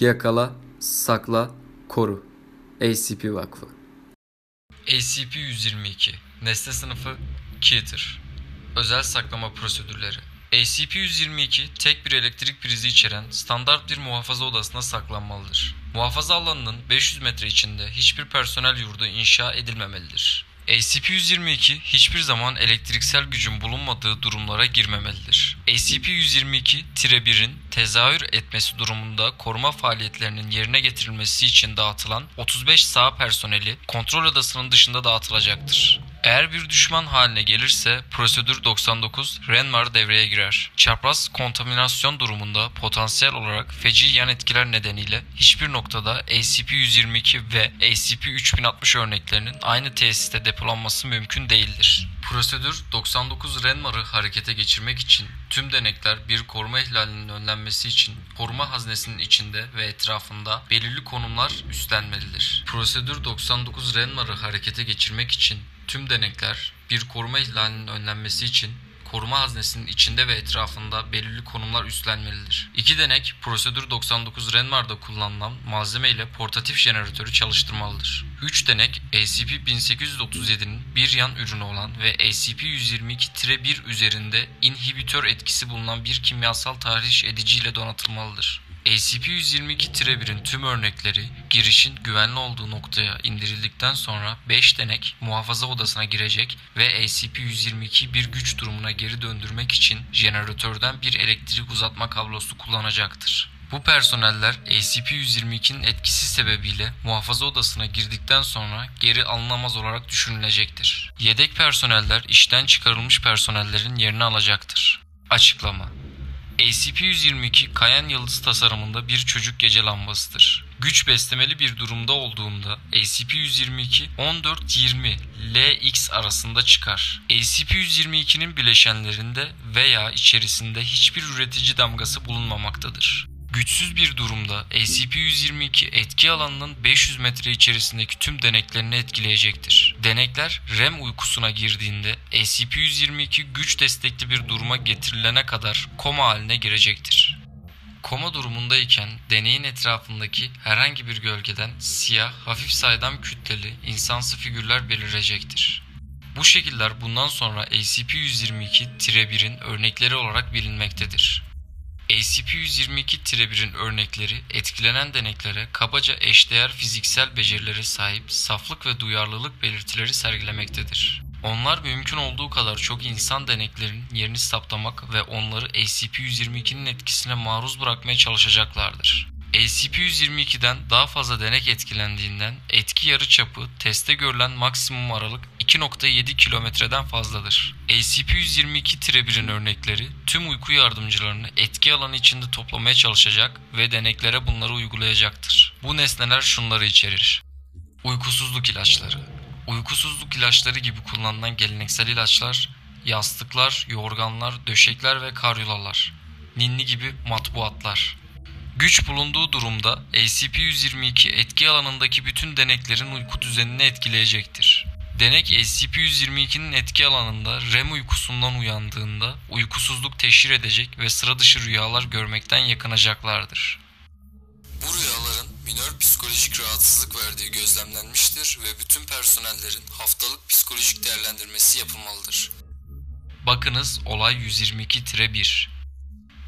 Yakala, sakla, koru. ACP Vakfı. ACP-122 Nesne sınıfı Keter Özel saklama prosedürleri ACP-122 tek bir elektrik prizi içeren standart bir muhafaza odasına saklanmalıdır. Muhafaza alanının 500 metre içinde hiçbir personel yurdu inşa edilmemelidir. ACP-122 hiçbir zaman elektriksel gücün bulunmadığı durumlara girmemelidir. ACP-122-1'in tezahür etmesi durumunda koruma faaliyetlerinin yerine getirilmesi için dağıtılan 35 sağ personeli kontrol odasının dışında dağıtılacaktır. Eğer bir düşman haline gelirse prosedür 99 Renmar devreye girer. Çapraz kontaminasyon durumunda potansiyel olarak feci yan etkiler nedeniyle hiçbir noktada ACP-122 ve ACP-3060 örneklerinin aynı tesiste depolanması mümkün değildir. Prosedür 99 Renmar'ı harekete geçirmek için tüm denekler bir koruma ihlalinin önlenmesi için koruma haznesinin içinde ve etrafında belirli konumlar üstlenmelidir. Prosedür 99 Renmar'ı harekete geçirmek için tüm denekler bir koruma ihlalinin önlenmesi için koruma haznesinin içinde ve etrafında belirli konumlar üstlenmelidir. İki denek prosedür 99 Renmar'da kullanılan malzeme ile portatif jeneratörü çalıştırmalıdır. 3 denek ACP-1837'nin bir yan ürünü olan ve ACP-122-1 üzerinde inhibitör etkisi bulunan bir kimyasal tahriş edici ile donatılmalıdır. ACP-122-1'in tüm örnekleri girişin güvenli olduğu noktaya indirildikten sonra 5 denek muhafaza odasına girecek ve ACP-122'yi bir güç durumuna geri döndürmek için jeneratörden bir elektrik uzatma kablosu kullanacaktır. Bu personeller ACP-122'nin etkisi sebebiyle muhafaza odasına girdikten sonra geri alınamaz olarak düşünülecektir. Yedek personeller işten çıkarılmış personellerin yerini alacaktır. Açıklama ACP-122 Kayan Yıldız tasarımında bir çocuk gece lambasıdır. Güç beslemeli bir durumda olduğunda ACP-122 14-20 LX arasında çıkar. ACP-122'nin bileşenlerinde veya içerisinde hiçbir üretici damgası bulunmamaktadır. Güçsüz bir durumda SCP-122 etki alanının 500 metre içerisindeki tüm deneklerini etkileyecektir. Denekler REM uykusuna girdiğinde SCP-122 güç destekli bir duruma getirilene kadar koma haline girecektir. Koma durumundayken deneyin etrafındaki herhangi bir gölgeden siyah, hafif saydam kütleli insansı figürler belirecektir. Bu şekiller bundan sonra ACP-122-1'in örnekleri olarak bilinmektedir. ACP-122-1'in örnekleri etkilenen deneklere kabaca eşdeğer fiziksel becerilere sahip saflık ve duyarlılık belirtileri sergilemektedir. Onlar mümkün olduğu kadar çok insan deneklerinin yerini saptamak ve onları ACP-122'nin etkisine maruz bırakmaya çalışacaklardır. ACP-122'den daha fazla denek etkilendiğinden etki yarıçapı testte görülen maksimum aralık 2.7 kilometreden fazladır. ACP-122-1'in örnekleri tüm uyku yardımcılarını etki alanı içinde toplamaya çalışacak ve deneklere bunları uygulayacaktır. Bu nesneler şunları içerir. Uykusuzluk ilaçları Uykusuzluk ilaçları gibi kullanılan geleneksel ilaçlar, yastıklar, yorganlar, döşekler ve karyolalar, ninni gibi matbuatlar. Güç bulunduğu durumda SCP-122 etki alanındaki bütün deneklerin uyku düzenini etkileyecektir. Denek SCP-122'nin etki alanında REM uykusundan uyandığında uykusuzluk teşhir edecek ve sıra dışı rüyalar görmekten yakınacaklardır. Bu rüyaların minör psikolojik rahatsızlık verdiği gözlemlenmiştir ve bütün personellerin haftalık psikolojik değerlendirmesi yapılmalıdır. Bakınız olay 122-1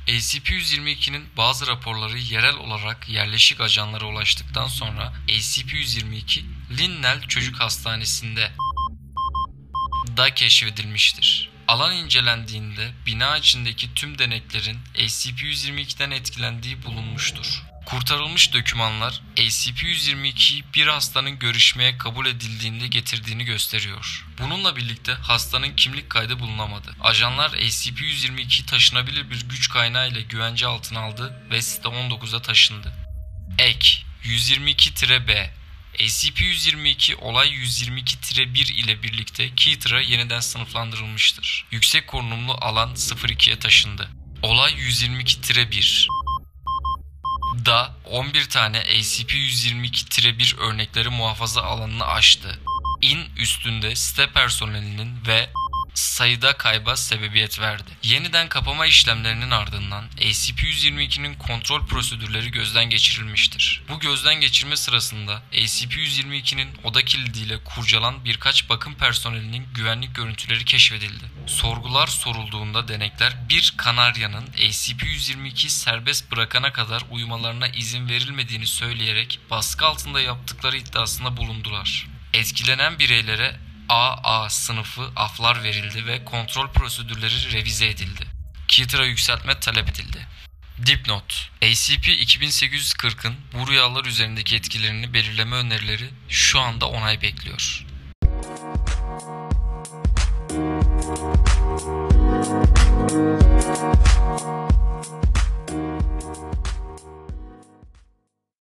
ACP-122'nin bazı raporları yerel olarak yerleşik ajanlara ulaştıktan sonra ACP-122 Linnell Çocuk Hastanesi'nde da keşfedilmiştir. Alan incelendiğinde bina içindeki tüm deneklerin ACP-122'den etkilendiği bulunmuştur. Kurtarılmış dokümanlar ACP-122'yi bir hastanın görüşmeye kabul edildiğinde getirdiğini gösteriyor. Bununla birlikte hastanın kimlik kaydı bulunamadı. Ajanlar ACP-122'yi taşınabilir bir güç kaynağı ile güvence altına aldı ve site 19'a taşındı. Ek 122-B SCP-122 olay 122-1 ile birlikte Keiter'a yeniden sınıflandırılmıştır. Yüksek korunumlu alan 02'ye taşındı. Olay 122-1 da 11 tane ACP-122-1 örnekleri muhafaza alanını aştı. IN üstünde site personelinin ve sayıda kayba sebebiyet verdi. Yeniden kapama işlemlerinin ardından ACP-122'nin kontrol prosedürleri gözden geçirilmiştir. Bu gözden geçirme sırasında ACP-122'nin oda kilidiyle kurcalan birkaç bakım personelinin güvenlik görüntüleri keşfedildi. Sorgular sorulduğunda denekler bir kanaryanın ACP-122'yi serbest bırakana kadar uyumalarına izin verilmediğini söyleyerek baskı altında yaptıkları iddiasında bulundular. Etkilenen bireylere AA sınıfı aflar verildi ve kontrol prosedürleri revize edildi. Keter'a yükseltme talep edildi. Dipnot ACP-2840'ın bu rüyalar üzerindeki etkilerini belirleme önerileri şu anda onay bekliyor.